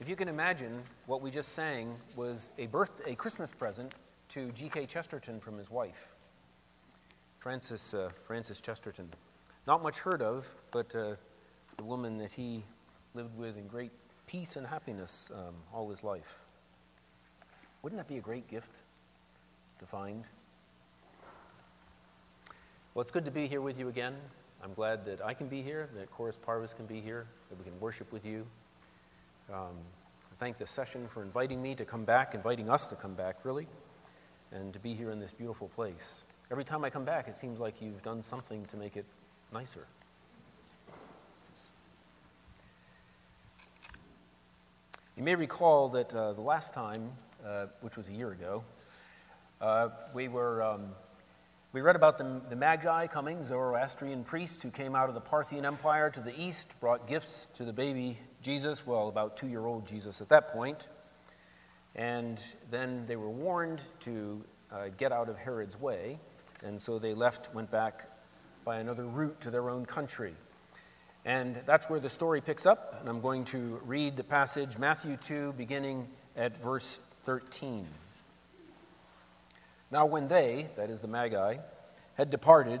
If you can imagine, what we just sang was a, birth, a Christmas present to G.K. Chesterton from his wife, Frances, uh, Frances Chesterton. Not much heard of, but uh, the woman that he lived with in great peace and happiness um, all his life. Wouldn't that be a great gift to find? Well, it's good to be here with you again. I'm glad that I can be here, that Chorus Parvis can be here, that we can worship with you. Um, I thank the session for inviting me to come back, inviting us to come back, really, and to be here in this beautiful place. Every time I come back, it seems like you've done something to make it nicer. You may recall that uh, the last time, uh, which was a year ago, uh, we were. Um, we read about the, the Magi coming, Zoroastrian priests who came out of the Parthian Empire to the east, brought gifts to the baby Jesus, well, about two year old Jesus at that point. And then they were warned to uh, get out of Herod's way, and so they left, went back by another route to their own country. And that's where the story picks up, and I'm going to read the passage, Matthew 2, beginning at verse 13. Now, when they, that is the Magi, had departed,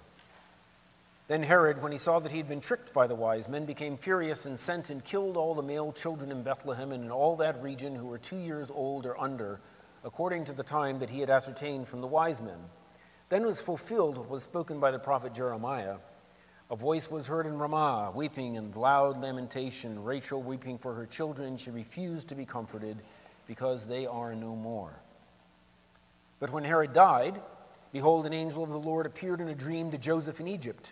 Then Herod, when he saw that he had been tricked by the wise men, became furious and sent and killed all the male children in Bethlehem and in all that region who were two years old or under, according to the time that he had ascertained from the wise men. Then was fulfilled what was spoken by the prophet Jeremiah. A voice was heard in Ramah, weeping and loud lamentation, Rachel weeping for her children. She refused to be comforted because they are no more. But when Herod died, behold, an angel of the Lord appeared in a dream to Joseph in Egypt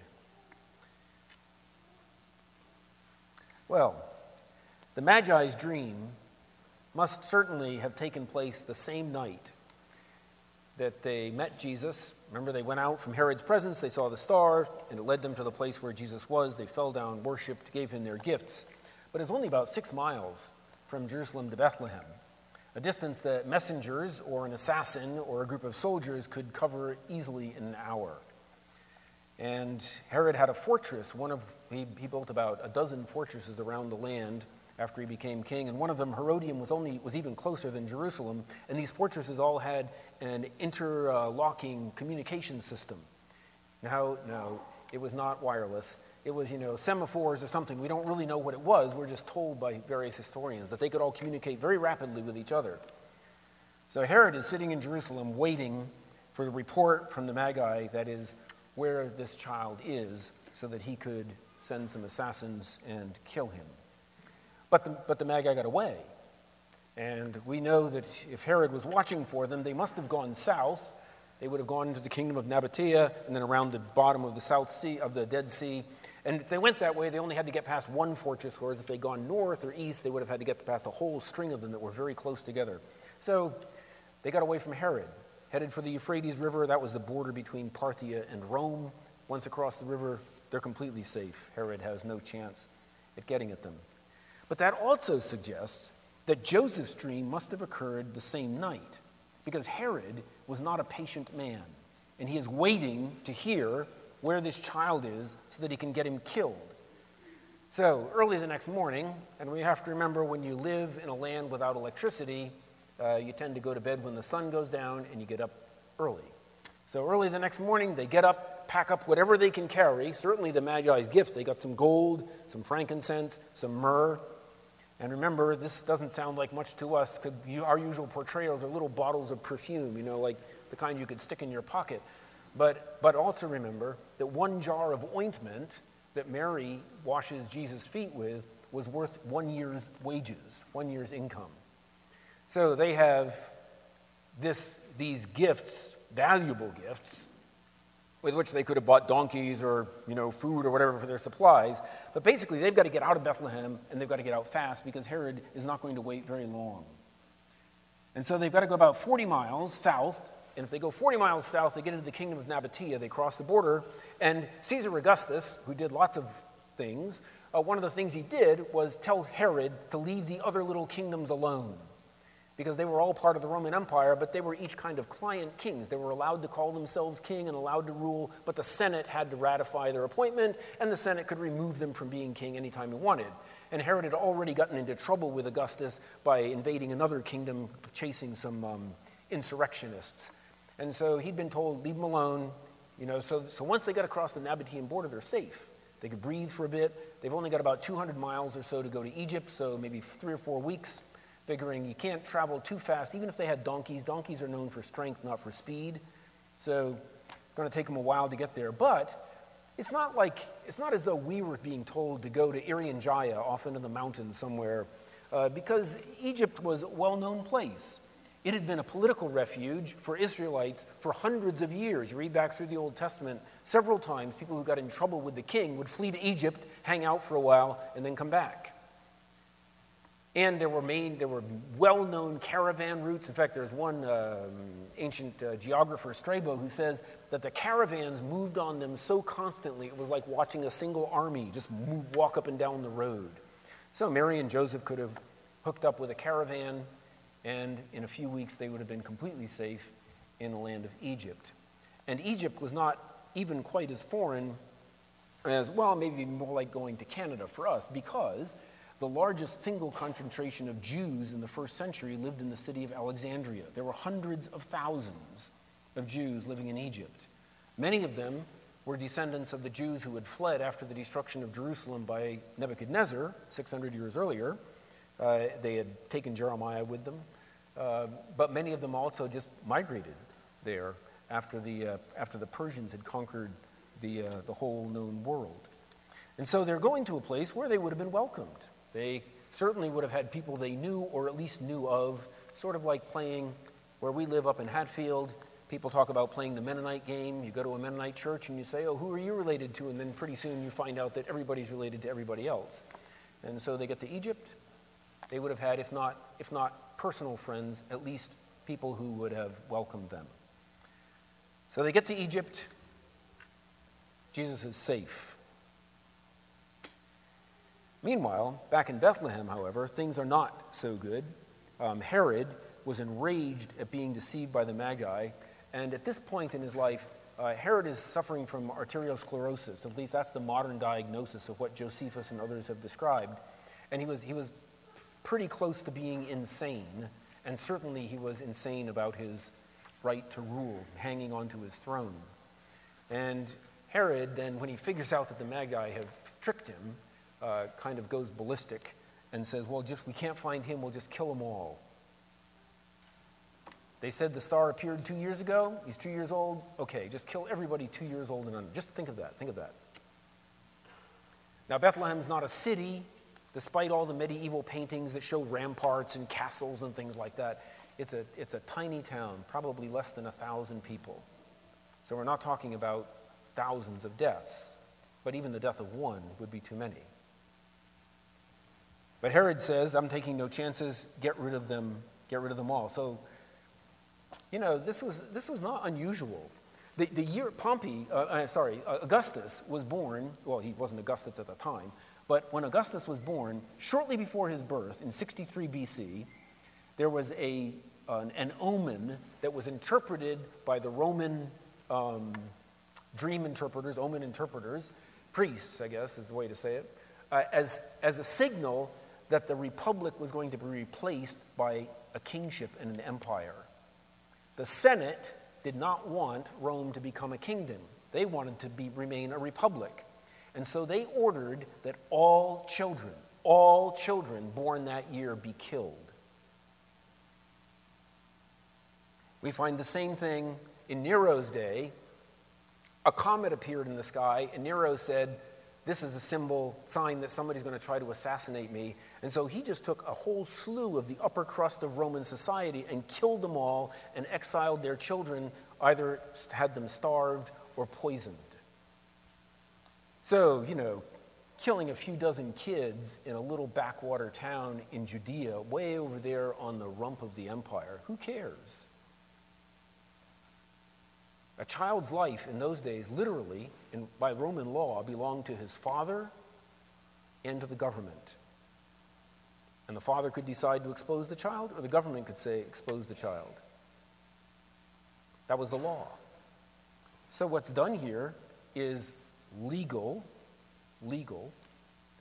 Well, the Magi's dream must certainly have taken place the same night that they met Jesus. Remember, they went out from Herod's presence, they saw the star, and it led them to the place where Jesus was. They fell down, worshiped, gave him their gifts. But it's only about six miles from Jerusalem to Bethlehem, a distance that messengers or an assassin or a group of soldiers could cover easily in an hour. And Herod had a fortress. One of he, he built about a dozen fortresses around the land after he became king. And one of them, Herodium, was only was even closer than Jerusalem. And these fortresses all had an interlocking communication system. Now, no, it was not wireless. It was, you know, semaphores or something. We don't really know what it was. We're just told by various historians that they could all communicate very rapidly with each other. So Herod is sitting in Jerusalem waiting for the report from the Magi that is where this child is so that he could send some assassins and kill him. But the, but the Magi got away. And we know that if Herod was watching for them, they must have gone south. They would have gone into the kingdom of Nabatea and then around the bottom of the South Sea, of the Dead Sea. And if they went that way, they only had to get past one fortress, whereas if they'd gone north or east, they would have had to get past a whole string of them that were very close together. So they got away from Herod headed for the Euphrates River. That was the border between Parthia and Rome. Once across the river, they're completely safe. Herod has no chance at getting at them. But that also suggests that Joseph's dream must have occurred the same night, because Herod was not a patient man, and he is waiting to hear where this child is so that he can get him killed. So, early the next morning, and we have to remember when you live in a land without electricity, uh, you tend to go to bed when the sun goes down and you get up early. So early the next morning, they get up, pack up whatever they can carry. Certainly the Magi's gift. They got some gold, some frankincense, some myrrh. And remember, this doesn't sound like much to us because our usual portrayals are little bottles of perfume, you know, like the kind you could stick in your pocket. But, but also remember that one jar of ointment that Mary washes Jesus' feet with was worth one year's wages, one year's income. So they have this, these gifts, valuable gifts, with which they could have bought donkeys or you know, food or whatever for their supplies. But basically, they've got to get out of Bethlehem and they've got to get out fast because Herod is not going to wait very long. And so they've got to go about 40 miles south. And if they go 40 miles south, they get into the kingdom of Nabatea. They cross the border. And Caesar Augustus, who did lots of things, uh, one of the things he did was tell Herod to leave the other little kingdoms alone because they were all part of the Roman Empire, but they were each kind of client kings. They were allowed to call themselves king and allowed to rule, but the Senate had to ratify their appointment, and the Senate could remove them from being king anytime it wanted. And Herod had already gotten into trouble with Augustus by invading another kingdom, chasing some um, insurrectionists. And so he'd been told, leave them alone. You know, so, so once they got across the Nabatean border, they're safe. They could breathe for a bit. They've only got about 200 miles or so to go to Egypt, so maybe three or four weeks figuring you can't travel too fast. Even if they had donkeys, donkeys are known for strength, not for speed. So it's going to take them a while to get there. But it's not like, it's not as though we were being told to go to Irian Jaya, off into the mountains somewhere, uh, because Egypt was a well known place. It had been a political refuge for Israelites for hundreds of years. You read back through the Old Testament, several times people who got in trouble with the king would flee to Egypt, hang out for a while, and then come back. And there were main, there were well-known caravan routes. In fact, there's one um, ancient uh, geographer, Strabo, who says that the caravans moved on them so constantly it was like watching a single army just move, walk up and down the road. So Mary and Joseph could have hooked up with a caravan, and in a few weeks they would have been completely safe in the land of Egypt. And Egypt was not even quite as foreign as, well, maybe more like going to Canada for us, because the largest single concentration of Jews in the first century lived in the city of Alexandria. There were hundreds of thousands of Jews living in Egypt. Many of them were descendants of the Jews who had fled after the destruction of Jerusalem by Nebuchadnezzar 600 years earlier. Uh, they had taken Jeremiah with them, uh, but many of them also just migrated there after the, uh, after the Persians had conquered the, uh, the whole known world. And so they're going to a place where they would have been welcomed. They certainly would have had people they knew or at least knew of, sort of like playing where we live up in Hatfield. People talk about playing the Mennonite game. You go to a Mennonite church and you say, Oh, who are you related to? And then pretty soon you find out that everybody's related to everybody else. And so they get to Egypt. They would have had, if not, if not personal friends, at least people who would have welcomed them. So they get to Egypt. Jesus is safe. Meanwhile, back in Bethlehem, however, things are not so good. Um, Herod was enraged at being deceived by the Magi, and at this point in his life, uh, Herod is suffering from arteriosclerosis. At least that's the modern diagnosis of what Josephus and others have described. And he was, he was pretty close to being insane, and certainly he was insane about his right to rule, hanging onto his throne. And Herod, then, when he figures out that the Magi have tricked him, uh, kind of goes ballistic and says, well, just we can't find him, we'll just kill them all. They said the star appeared two years ago. He's two years old. Okay, just kill everybody two years old and under. Just think of that. Think of that. Now, Bethlehem's not a city, despite all the medieval paintings that show ramparts and castles and things like that. It's a, it's a tiny town, probably less than a thousand people. So we're not talking about thousands of deaths, but even the death of one would be too many. But Herod says, I'm taking no chances, get rid of them, get rid of them all. So, you know, this was, this was not unusual. The, the year Pompey, uh, uh, sorry, uh, Augustus was born, well, he wasn't Augustus at the time, but when Augustus was born, shortly before his birth, in 63 BC, there was a, an, an omen that was interpreted by the Roman um, dream interpreters, omen interpreters, priests, I guess is the way to say it, uh, as, as a signal that the republic was going to be replaced by a kingship and an empire. The Senate did not want Rome to become a kingdom. They wanted to be, remain a republic. And so they ordered that all children, all children born that year be killed. We find the same thing in Nero's day a comet appeared in the sky, and Nero said, This is a symbol, sign that somebody's going to try to assassinate me. And so he just took a whole slew of the upper crust of Roman society and killed them all and exiled their children, either had them starved or poisoned. So, you know, killing a few dozen kids in a little backwater town in Judea, way over there on the rump of the empire, who cares? A child's life in those days, literally, in, by Roman law, belonged to his father and to the government. And the father could decide to expose the child, or the government could say, expose the child. That was the law. So what's done here is legal, legal,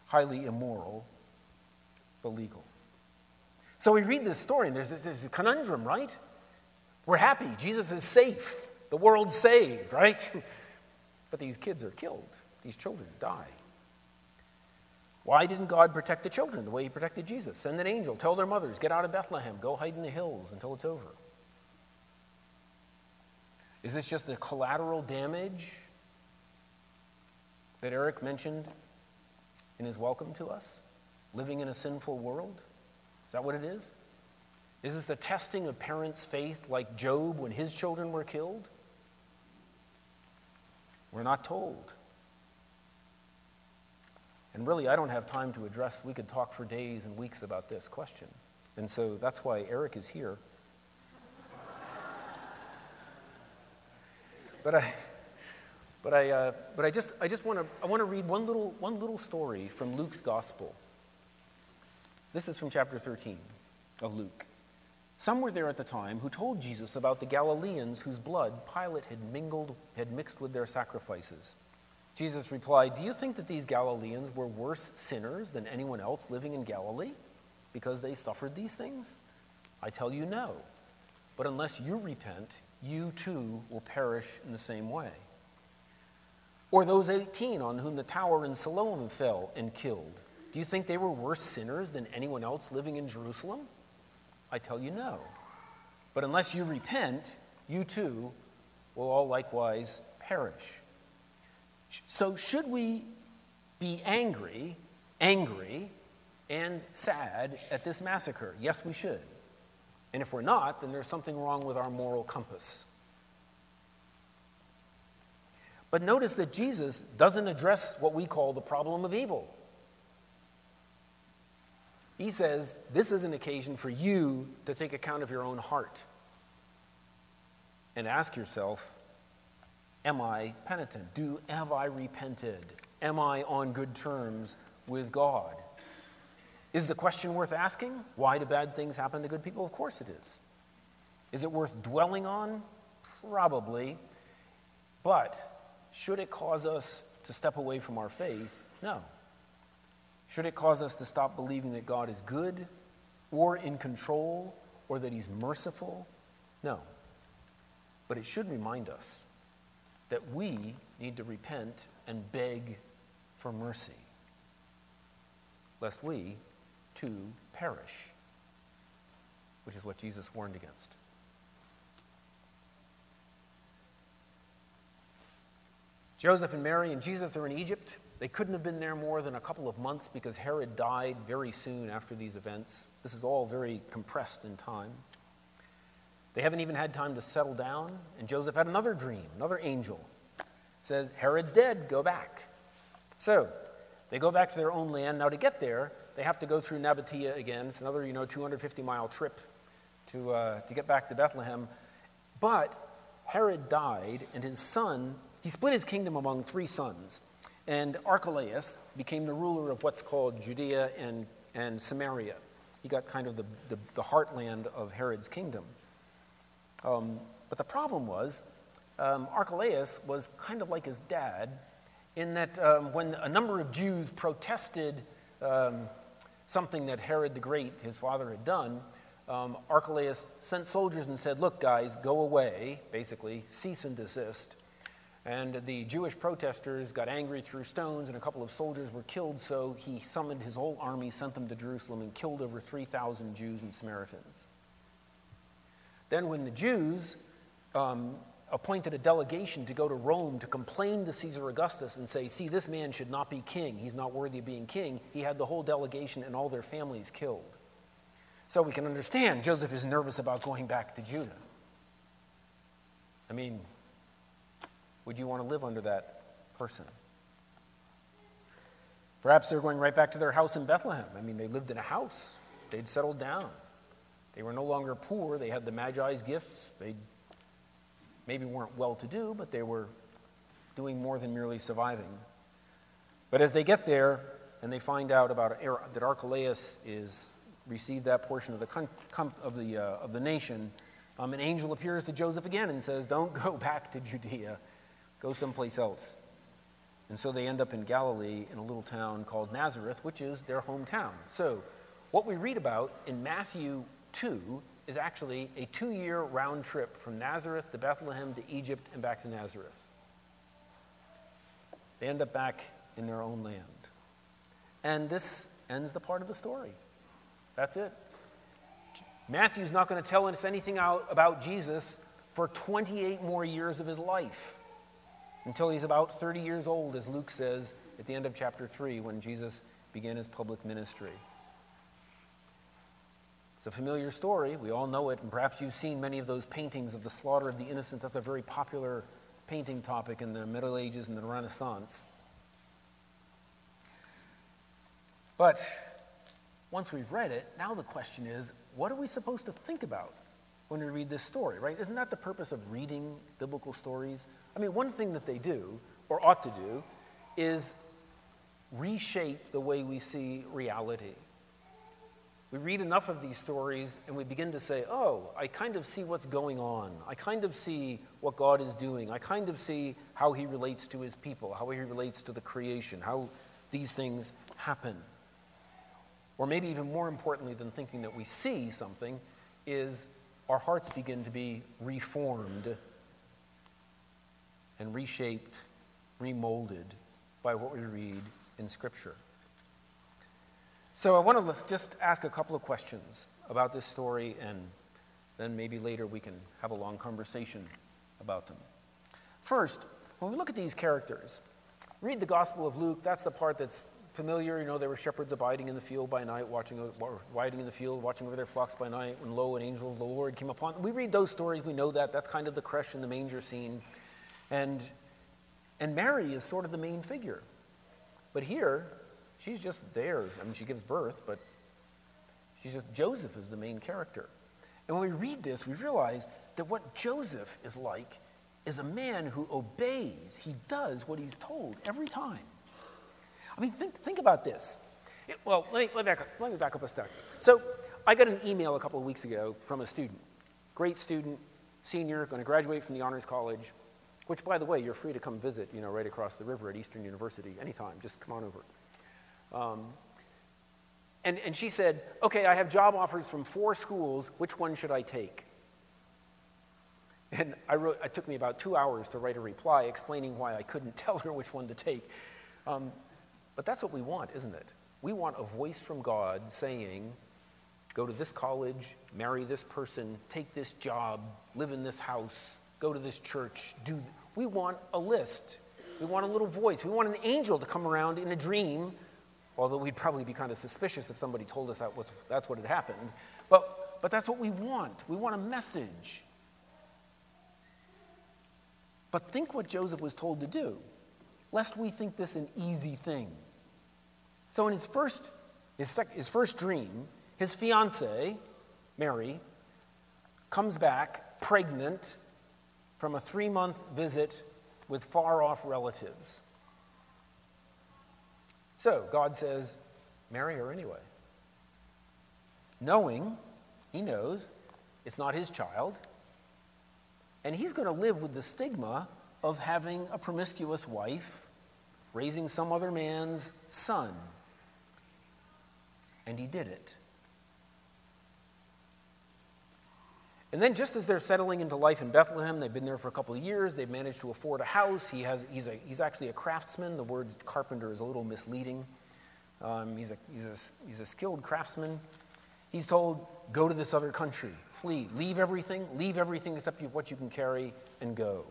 highly immoral, but legal. So we read this story, and there's this, a conundrum, right? We're happy. Jesus is safe. The world's saved, right? but these kids are killed. These children die. Why didn't God protect the children the way He protected Jesus? Send an angel, tell their mothers, get out of Bethlehem, go hide in the hills until it's over. Is this just the collateral damage that Eric mentioned in his welcome to us? Living in a sinful world? Is that what it is? Is this the testing of parents' faith like Job when his children were killed? We're not told. And really, I don't have time to address, we could talk for days and weeks about this question. And so that's why Eric is here. but I, but I, uh, but I just, I just want to, I want to read one little, one little story from Luke's gospel. This is from chapter 13 of Luke. Some were there at the time who told Jesus about the Galileans whose blood Pilate had mingled, had mixed with their sacrifices. Jesus replied, Do you think that these Galileans were worse sinners than anyone else living in Galilee because they suffered these things? I tell you, no. But unless you repent, you too will perish in the same way. Or those 18 on whom the tower in Siloam fell and killed. Do you think they were worse sinners than anyone else living in Jerusalem? I tell you no. But unless you repent, you too will all likewise perish. So, should we be angry, angry, and sad at this massacre? Yes, we should. And if we're not, then there's something wrong with our moral compass. But notice that Jesus doesn't address what we call the problem of evil. He says, This is an occasion for you to take account of your own heart and ask yourself, Am I penitent? Do, have I repented? Am I on good terms with God? Is the question worth asking? Why do bad things happen to good people? Of course it is. Is it worth dwelling on? Probably. But should it cause us to step away from our faith? No. Should it cause us to stop believing that God is good or in control or that He's merciful? No. But it should remind us that we need to repent and beg for mercy, lest we too perish, which is what Jesus warned against. Joseph and Mary and Jesus are in Egypt. They couldn't have been there more than a couple of months because Herod died very soon after these events. This is all very compressed in time. They haven't even had time to settle down, and Joseph had another dream. Another angel says, Herod's dead, go back. So they go back to their own land. Now, to get there, they have to go through Nabatea again. It's another, you know, 250 mile trip to, uh, to get back to Bethlehem. But Herod died, and his son, he split his kingdom among three sons. And Archelaus became the ruler of what's called Judea and, and Samaria. He got kind of the, the, the heartland of Herod's kingdom. Um, but the problem was, um, Archelaus was kind of like his dad in that um, when a number of Jews protested um, something that Herod the Great, his father, had done, um, Archelaus sent soldiers and said, Look, guys, go away, basically, cease and desist. And the Jewish protesters got angry, threw stones, and a couple of soldiers were killed. So he summoned his whole army, sent them to Jerusalem, and killed over 3,000 Jews and Samaritans. Then, when the Jews um, appointed a delegation to go to Rome to complain to Caesar Augustus and say, See, this man should not be king. He's not worthy of being king. He had the whole delegation and all their families killed. So we can understand Joseph is nervous about going back to Judah. I mean, would you want to live under that person? Perhaps they're going right back to their house in Bethlehem. I mean, they lived in a house, they'd settled down. They were no longer poor, they had the Magi's gifts. They maybe weren't well to do, but they were doing more than merely surviving. But as they get there and they find out about that Archelaus is received that portion of the, of the, uh, of the nation, um, an angel appears to Joseph again and says, Don't go back to Judea, go someplace else. And so they end up in Galilee in a little town called Nazareth, which is their hometown. So, what we read about in Matthew 2 is actually a two year round trip from Nazareth to Bethlehem to Egypt and back to Nazareth. They end up back in their own land. And this ends the part of the story. That's it. Matthew's not going to tell us anything out about Jesus for 28 more years of his life until he's about 30 years old, as Luke says at the end of chapter 3 when Jesus began his public ministry. It's a familiar story. We all know it, and perhaps you've seen many of those paintings of the slaughter of the innocents. That's a very popular painting topic in the Middle Ages and the Renaissance. But once we've read it, now the question is what are we supposed to think about when we read this story, right? Isn't that the purpose of reading biblical stories? I mean, one thing that they do, or ought to do, is reshape the way we see reality. We read enough of these stories and we begin to say, oh, I kind of see what's going on. I kind of see what God is doing. I kind of see how he relates to his people, how he relates to the creation, how these things happen. Or maybe even more importantly than thinking that we see something, is our hearts begin to be reformed and reshaped, remolded by what we read in Scripture. So I want to just ask a couple of questions about this story, and then maybe later we can have a long conversation about them. First, when we look at these characters, read the Gospel of Luke, that's the part that's familiar. You know, there were shepherds abiding in the field by night, watching, abiding in the field, watching over their flocks by night, when lo, an angel of the Lord came upon. We read those stories, we know that. That's kind of the creche and the manger scene. And, and Mary is sort of the main figure. But here, she's just there. I mean, she gives birth, but she's just, Joseph is the main character. And when we read this, we realize that what Joseph is like is a man who obeys. He does what he's told every time. I mean, think, think about this. It, well, let me, let, me back up, let me back up a step. So, I got an email a couple of weeks ago from a student, great student, senior, going to graduate from the Honors College, which, by the way, you're free to come visit, you know, right across the river at Eastern University anytime. Just come on over. Um, and, and she said, Okay, I have job offers from four schools. Which one should I take? And I wrote, it took me about two hours to write a reply explaining why I couldn't tell her which one to take. Um, but that's what we want, isn't it? We want a voice from God saying, go to this college, marry this person, take this job, live in this house, go to this church, do. We want a list. We want a little voice. We want an angel to come around in a dream, although we'd probably be kind of suspicious if somebody told us that was, that's what had happened. But, but that's what we want. We want a message. But think what Joseph was told to do, lest we think this an easy thing. So in his first, his, sec- his first dream, his fiancee, Mary, comes back pregnant from a three month visit with far off relatives. So God says, marry her anyway. Knowing, he knows, it's not his child, and he's going to live with the stigma of having a promiscuous wife, raising some other man's son and he did it. And then, just as they're settling into life in Bethlehem, they've been there for a couple of years, they've managed to afford a house. He has, he's, a, he's actually a craftsman. The word carpenter is a little misleading. Um, he's, a, he's, a, he's a skilled craftsman. He's told, go to this other country, flee, leave everything, leave everything except what you can carry, and go.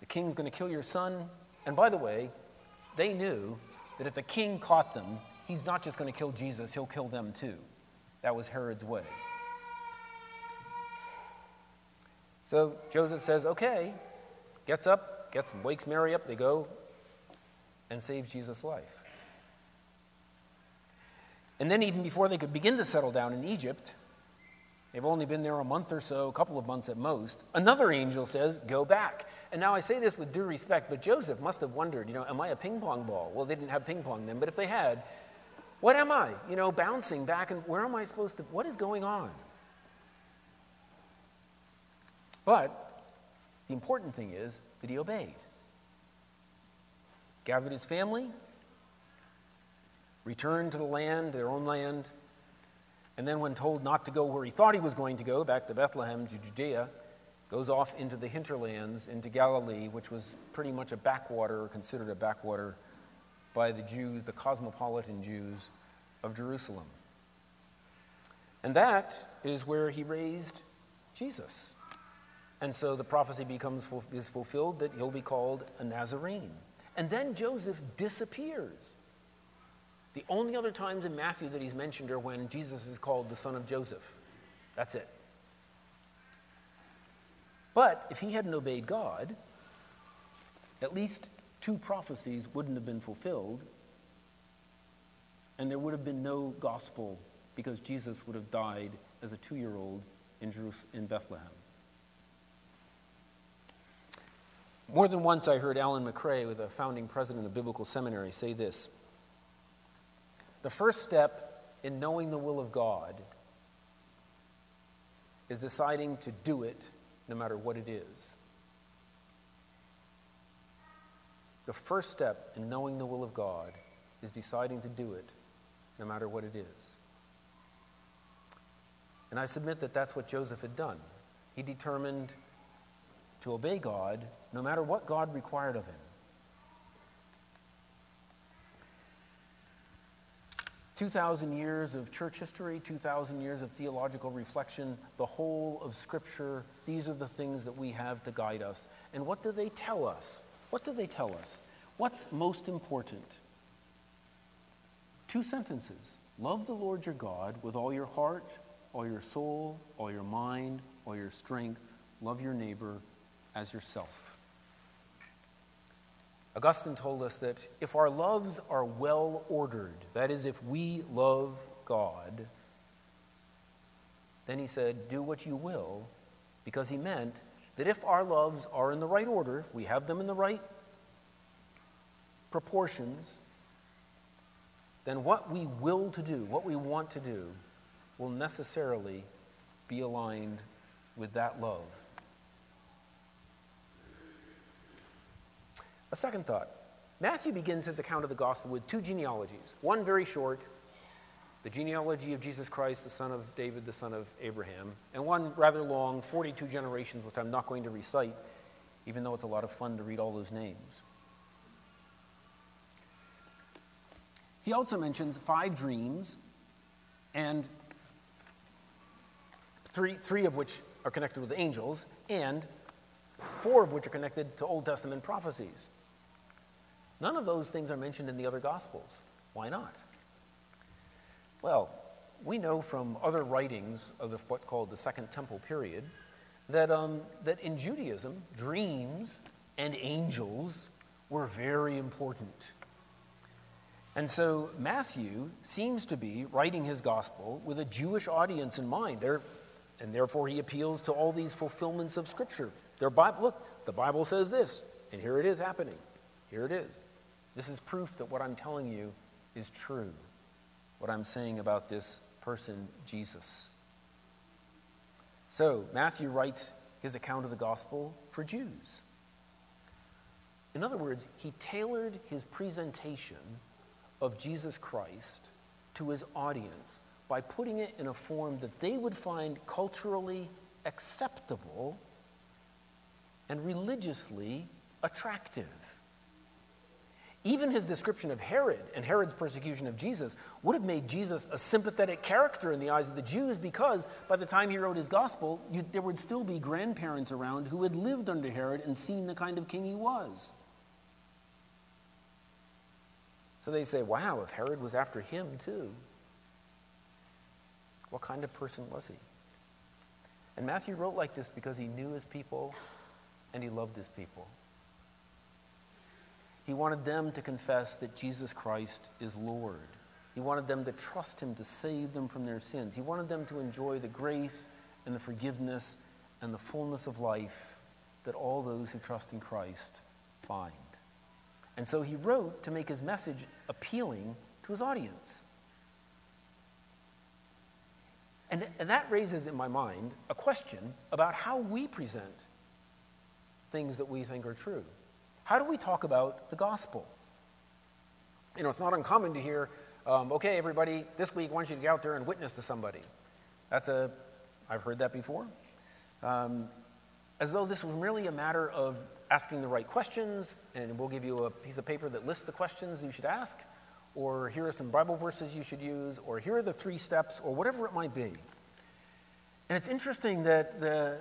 The king's going to kill your son. And by the way, they knew that if the king caught them, he's not just going to kill Jesus, he'll kill them too. That was Herod's way. So Joseph says, okay, gets up, gets wakes Mary up, they go and saves Jesus' life. And then, even before they could begin to settle down in Egypt, they've only been there a month or so, a couple of months at most, another angel says, Go back. And now I say this with due respect, but Joseph must have wondered, you know, am I a ping pong ball? Well, they didn't have ping pong then, but if they had, what am I? You know, bouncing back and where am I supposed to, what is going on? But the important thing is that he obeyed. Gathered his family, returned to the land, their own land, and then, when told not to go where he thought he was going to go, back to Bethlehem, to Judea, goes off into the hinterlands, into Galilee, which was pretty much a backwater, considered a backwater by the Jews, the cosmopolitan Jews of Jerusalem. And that is where he raised Jesus. And so the prophecy becomes is fulfilled that he'll be called a Nazarene. And then Joseph disappears. The only other times in Matthew that he's mentioned are when Jesus is called the son of Joseph. That's it. But if he hadn't obeyed God, at least two prophecies wouldn't have been fulfilled, and there would have been no gospel because Jesus would have died as a two year old in, in Bethlehem. More than once, I heard Allan MacRae, the founding president of Biblical Seminary, say this The first step in knowing the will of God is deciding to do it no matter what it is. The first step in knowing the will of God is deciding to do it no matter what it is. And I submit that that's what Joseph had done. He determined to obey God no matter what God required of him. Two thousand years of church history, two thousand years of theological reflection, the whole of Scripture, these are the things that we have to guide us. And what do they tell us? What do they tell us? What's most important? Two sentences Love the Lord your God with all your heart, all your soul, all your mind, all your strength. Love your neighbor as yourself. Augustine told us that if our loves are well ordered, that is, if we love God, then he said, Do what you will, because he meant that if our loves are in the right order, we have them in the right proportions, then what we will to do, what we want to do, will necessarily be aligned with that love. A second thought Matthew begins his account of the gospel with two genealogies. One very short, the genealogy of Jesus Christ, the son of David, the son of Abraham, and one rather long, 42 generations, which I'm not going to recite, even though it's a lot of fun to read all those names. He also mentions five dreams, and three, three of which are connected with angels, and four of which are connected to Old Testament prophecies. None of those things are mentioned in the other Gospels. Why not? Well, we know from other writings of the, what's called the Second Temple period that, um, that in Judaism, dreams and angels were very important. And so Matthew seems to be writing his gospel with a Jewish audience in mind. There, and therefore he appeals to all these fulfillments of Scripture. Their Bible, look, the Bible says this, and here it is happening. Here it is. This is proof that what I'm telling you is true, what I'm saying about this person, Jesus. So, Matthew writes his account of the gospel for Jews. In other words, he tailored his presentation of Jesus Christ to his audience by putting it in a form that they would find culturally acceptable and religiously attractive. Even his description of Herod and Herod's persecution of Jesus would have made Jesus a sympathetic character in the eyes of the Jews because by the time he wrote his gospel, you, there would still be grandparents around who had lived under Herod and seen the kind of king he was. So they say, wow, if Herod was after him too, what kind of person was he? And Matthew wrote like this because he knew his people and he loved his people. He wanted them to confess that Jesus Christ is Lord. He wanted them to trust Him to save them from their sins. He wanted them to enjoy the grace and the forgiveness and the fullness of life that all those who trust in Christ find. And so he wrote to make his message appealing to his audience. And, and that raises in my mind a question about how we present things that we think are true. How do we talk about the gospel? You know, it's not uncommon to hear, um, okay, everybody, this week I want you to get out there and witness to somebody. That's a, I've heard that before. Um, as though this was merely a matter of asking the right questions, and we'll give you a piece of paper that lists the questions you should ask, or here are some Bible verses you should use, or here are the three steps, or whatever it might be. And it's interesting that, the,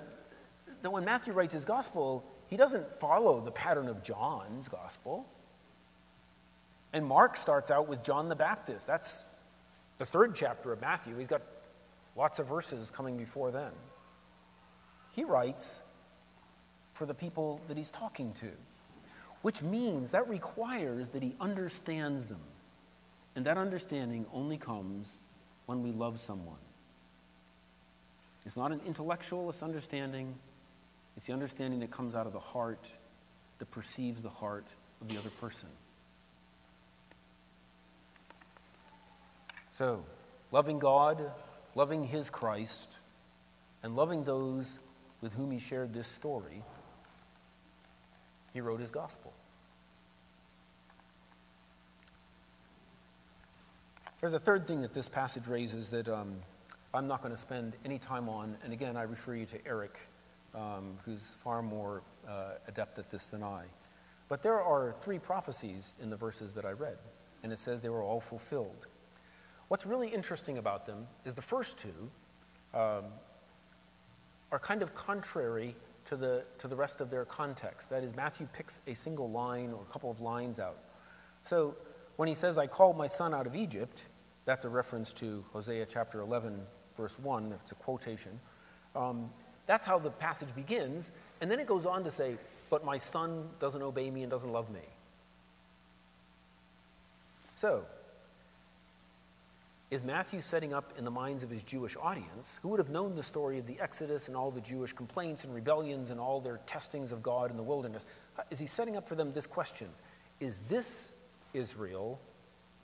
that when Matthew writes his gospel, he doesn't follow the pattern of John's gospel. And Mark starts out with John the Baptist. That's the third chapter of Matthew. He's got lots of verses coming before then. He writes for the people that he's talking to, which means that requires that he understands them. And that understanding only comes when we love someone. It's not an intellectualist understanding, it's the understanding that comes out of the heart, that perceives the heart of the other person. So, loving God, loving His Christ, and loving those with whom He shared this story, He wrote His gospel. There's a third thing that this passage raises that um, I'm not going to spend any time on, and again, I refer you to Eric um, who's far more uh, adept at this than I. But there are three prophecies in the verses that I read, and it says they were all fulfilled. What's really interesting about them is the first two um, are kind of contrary to the, to the rest of their context. That is, Matthew picks a single line or a couple of lines out. So when he says, I called my son out of Egypt, that's a reference to Hosea chapter 11, verse 1. It's a quotation. Um, that's how the passage begins. And then it goes on to say, But my son doesn't obey me and doesn't love me. So, is Matthew setting up in the minds of his Jewish audience, who would have known the story of the Exodus and all the Jewish complaints and rebellions and all their testings of God in the wilderness? Uh, is he setting up for them this question Is this Israel,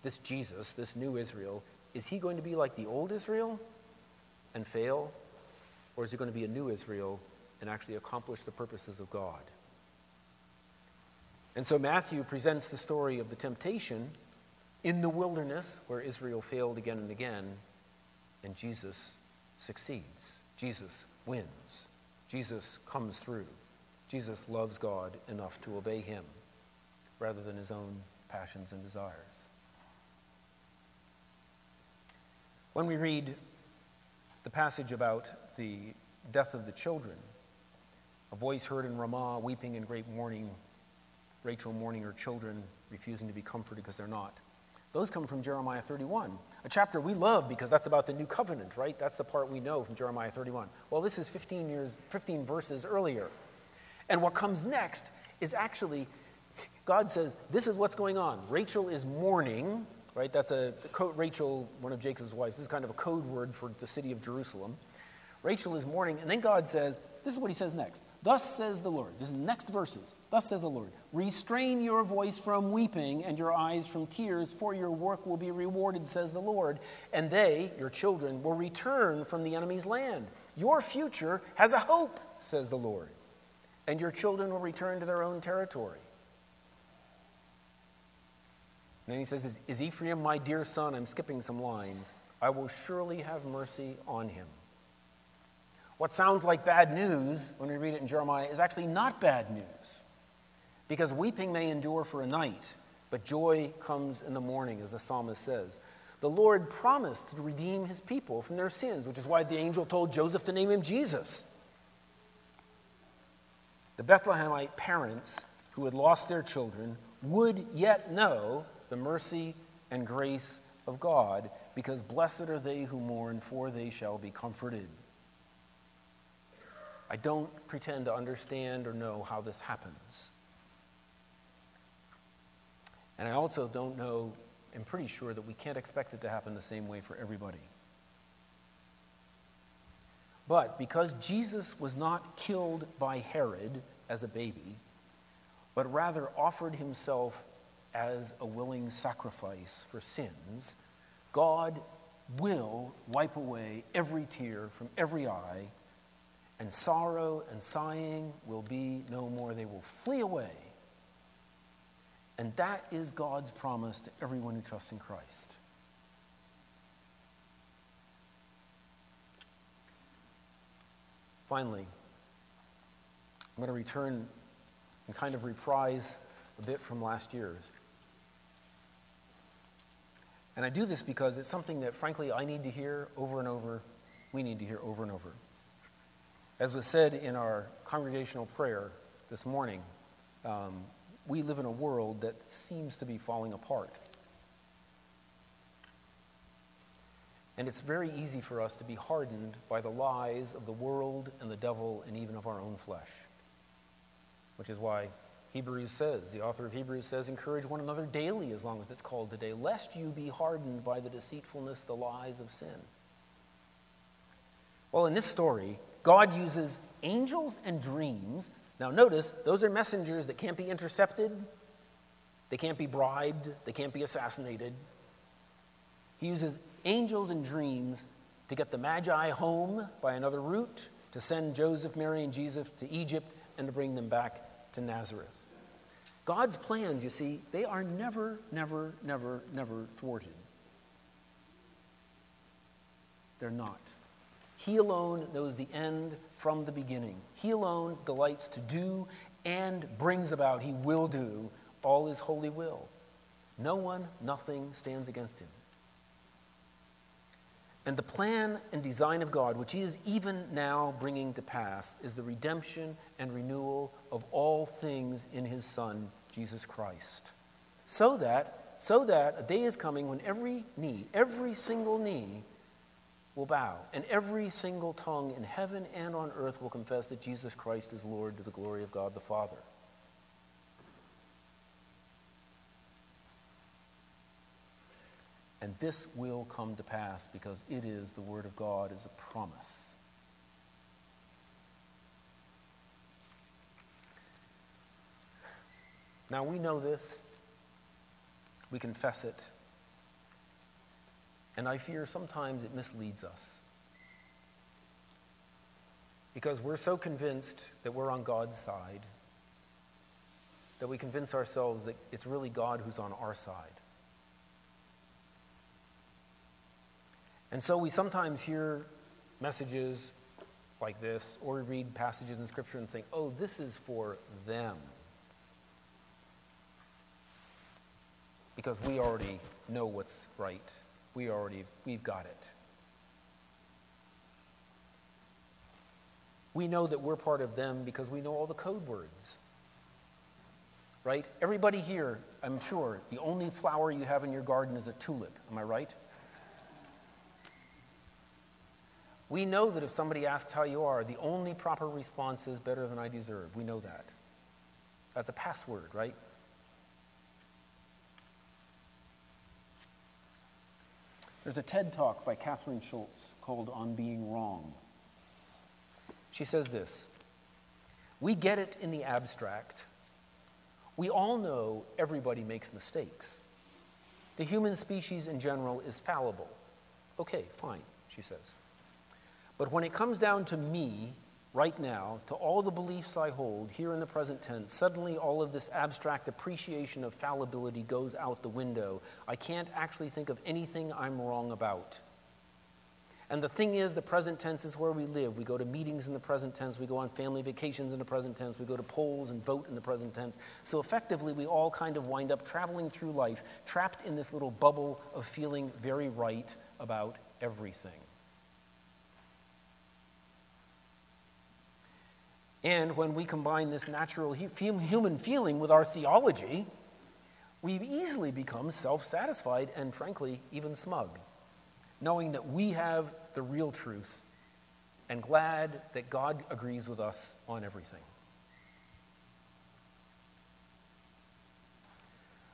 this Jesus, this new Israel, is he going to be like the old Israel and fail or is he going to be a new Israel and actually accomplish the purposes of God? And so Matthew presents the story of the temptation in the wilderness where Israel failed again and again, and Jesus succeeds. Jesus wins. Jesus comes through. Jesus loves God enough to obey him rather than his own passions and desires. When we read the passage about the death of the children. A voice heard in Ramah, weeping in great mourning, Rachel mourning her children, refusing to be comforted because they're not. Those come from Jeremiah 31, a chapter we love because that's about the new covenant, right? That's the part we know from Jeremiah 31. Well, this is 15 years, 15 verses earlier. And what comes next is actually God says, This is what's going on. Rachel is mourning, right? That's a Rachel, one of Jacob's wives. This is kind of a code word for the city of Jerusalem. Rachel is mourning, and then God says, This is what he says next. Thus says the Lord. This is the next verses. Thus says the Lord Restrain your voice from weeping and your eyes from tears, for your work will be rewarded, says the Lord. And they, your children, will return from the enemy's land. Your future has a hope, says the Lord. And your children will return to their own territory. Then he says, Is Ephraim my dear son? I'm skipping some lines. I will surely have mercy on him. What sounds like bad news when we read it in Jeremiah is actually not bad news. Because weeping may endure for a night, but joy comes in the morning, as the psalmist says. The Lord promised to redeem his people from their sins, which is why the angel told Joseph to name him Jesus. The Bethlehemite parents who had lost their children would yet know the mercy and grace of God, because blessed are they who mourn, for they shall be comforted. I don't pretend to understand or know how this happens. And I also don't know, I'm pretty sure that we can't expect it to happen the same way for everybody. But because Jesus was not killed by Herod as a baby, but rather offered himself as a willing sacrifice for sins, God will wipe away every tear from every eye, and sorrow and sighing will be no more. They will flee away. And that is God's promise to everyone who trusts in Christ. Finally, I'm going to return and kind of reprise a bit from last year's. And I do this because it's something that, frankly, I need to hear over and over. We need to hear over and over. As was said in our congregational prayer this morning, um, we live in a world that seems to be falling apart. And it's very easy for us to be hardened by the lies of the world and the devil and even of our own flesh. Which is why Hebrews says, the author of Hebrews says, encourage one another daily as long as it's called today, lest you be hardened by the deceitfulness, the lies of sin. Well, in this story, God uses angels and dreams. Now, notice, those are messengers that can't be intercepted, they can't be bribed, they can't be assassinated. He uses angels and dreams to get the Magi home by another route, to send Joseph, Mary, and Jesus to Egypt, and to bring them back to Nazareth. God's plans, you see, they are never, never, never, never thwarted. They're not. He alone knows the end from the beginning. He alone delights to do and brings about, he will do, all his holy will. No one, nothing stands against him. And the plan and design of God, which He is even now bringing to pass, is the redemption and renewal of all things in His Son, Jesus Christ. So that, so that a day is coming when every knee, every single knee, will bow, and every single tongue in heaven and on earth will confess that Jesus Christ is Lord to the glory of God the Father. And this will come to pass because it is the Word of God as a promise. Now we know this, we confess it, and I fear sometimes it misleads us. Because we're so convinced that we're on God's side that we convince ourselves that it's really God who's on our side. And so we sometimes hear messages like this, or read passages in Scripture and think, oh, this is for them. Because we already know what's right. We already, we've got it. We know that we're part of them because we know all the code words. Right? Everybody here, I'm sure, the only flower you have in your garden is a tulip. Am I right? We know that if somebody asks how you are, the only proper response is better than I deserve. We know that. That's a password, right? There's a TED talk by Kathryn Schulz called On Being Wrong. She says this We get it in the abstract. We all know everybody makes mistakes. The human species in general is fallible. Okay, fine, she says. But when it comes down to me, right now, to all the beliefs I hold here in the present tense, suddenly all of this abstract appreciation of fallibility goes out the window. I can't actually think of anything I'm wrong about. And the thing is, the present tense is where we live. We go to meetings in the present tense, we go on family vacations in the present tense, we go to polls and vote in the present tense. So effectively, we all kind of wind up traveling through life, trapped in this little bubble of feeling very right about everything. And when we combine this natural human feeling with our theology, we easily become self satisfied and, frankly, even smug, knowing that we have the real truth and glad that God agrees with us on everything.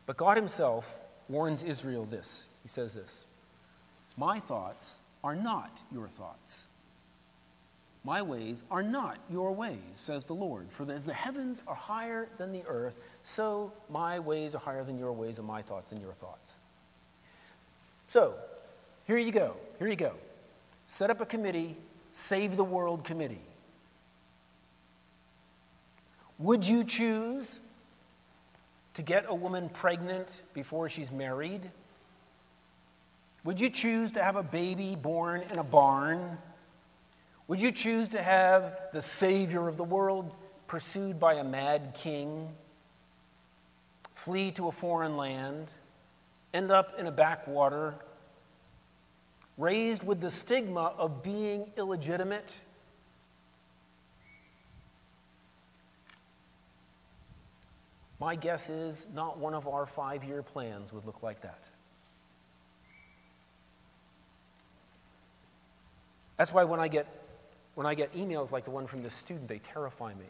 But God Himself warns Israel this. He says this My thoughts are not your thoughts my ways are not your ways, says the Lord. For as the heavens are higher than the earth, so my ways are higher than your ways, and my thoughts than your thoughts. So, here you go. Here you go. Set up a committee, Save the World Committee. Would you choose to get a woman pregnant before she's married? Would you choose to have a baby born in a barn? Would you choose to have the Savior of the world pursued by a mad king, flee to a foreign land, end up in a backwater, raised with the stigma of being illegitimate? My guess is not one of our five year plans would look like that. That's why when I get when I get emails like the one from this student, they terrify me.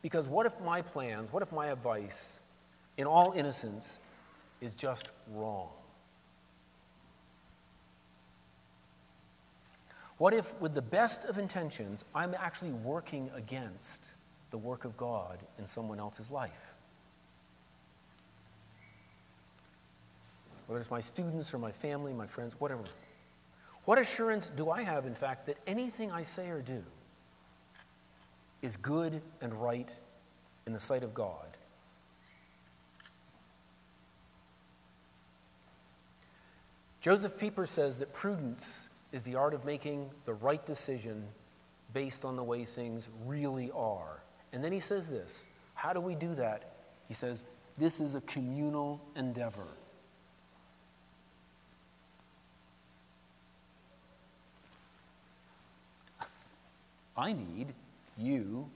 Because what if my plans, what if my advice, in all innocence, is just wrong? What if, with the best of intentions, I'm actually working against the work of God in someone else's life? Whether it's my students or my family, my friends, whatever. What assurance do I have, in fact, that anything I say or do is good and right in the sight of God? Joseph Pieper says that prudence is the art of making the right decision based on the way things really are. And then he says this How do we do that? He says, This is a communal endeavor. I need you.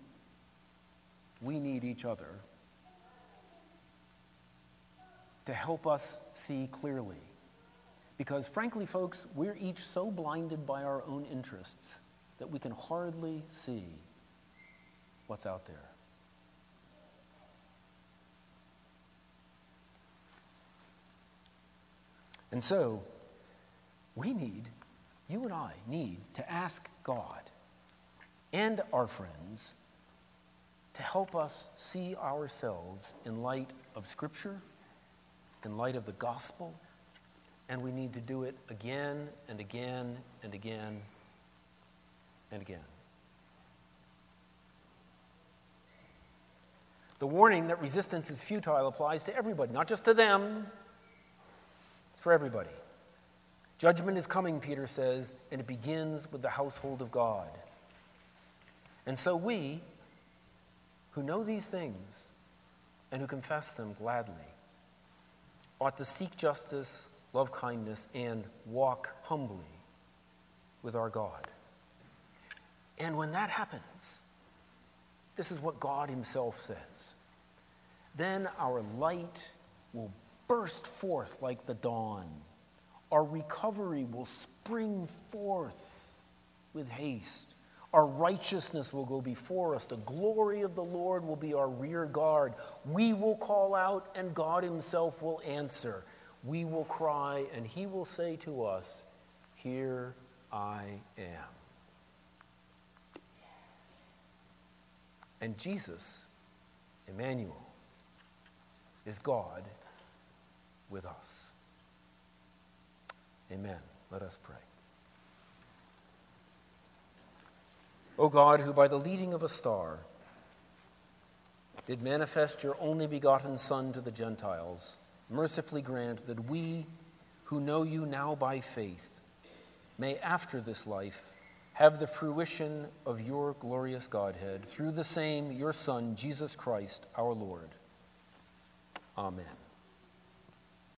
We need each other to help us see clearly. Because, frankly, folks, we're each so blinded by our own interests that we can hardly see what's out there. And so, we need, you and I need to ask God and our friends to help us see ourselves in light of Scripture, in light of the gospel, and we need to do it again and again and again and again. The warning that resistance is futile applies to everybody, not just to them, it's for everybody. Judgment is coming, Peter says, and it begins with the household of God. And so we, who know these things and who confess them gladly, ought to seek justice, love kindness, and walk humbly with our God. And when that happens, this is what God Himself says. Then our light will burst forth like the dawn. Our recovery will spring forth with haste. Our righteousness will go before us. The glory of the Lord will be our rear guard. We will call out, and God Himself will answer. We will cry, and He will say to us, Here I am. And Jesus, Emmanuel, is God with us. Amen. Let us pray. O God, who by the leading of a star did manifest your only begotten Son to the Gentiles, mercifully grant that we, who know you now by faith, may after this life have the fruition of your glorious Godhead through the same your Son, Jesus Christ, our Lord. Amen.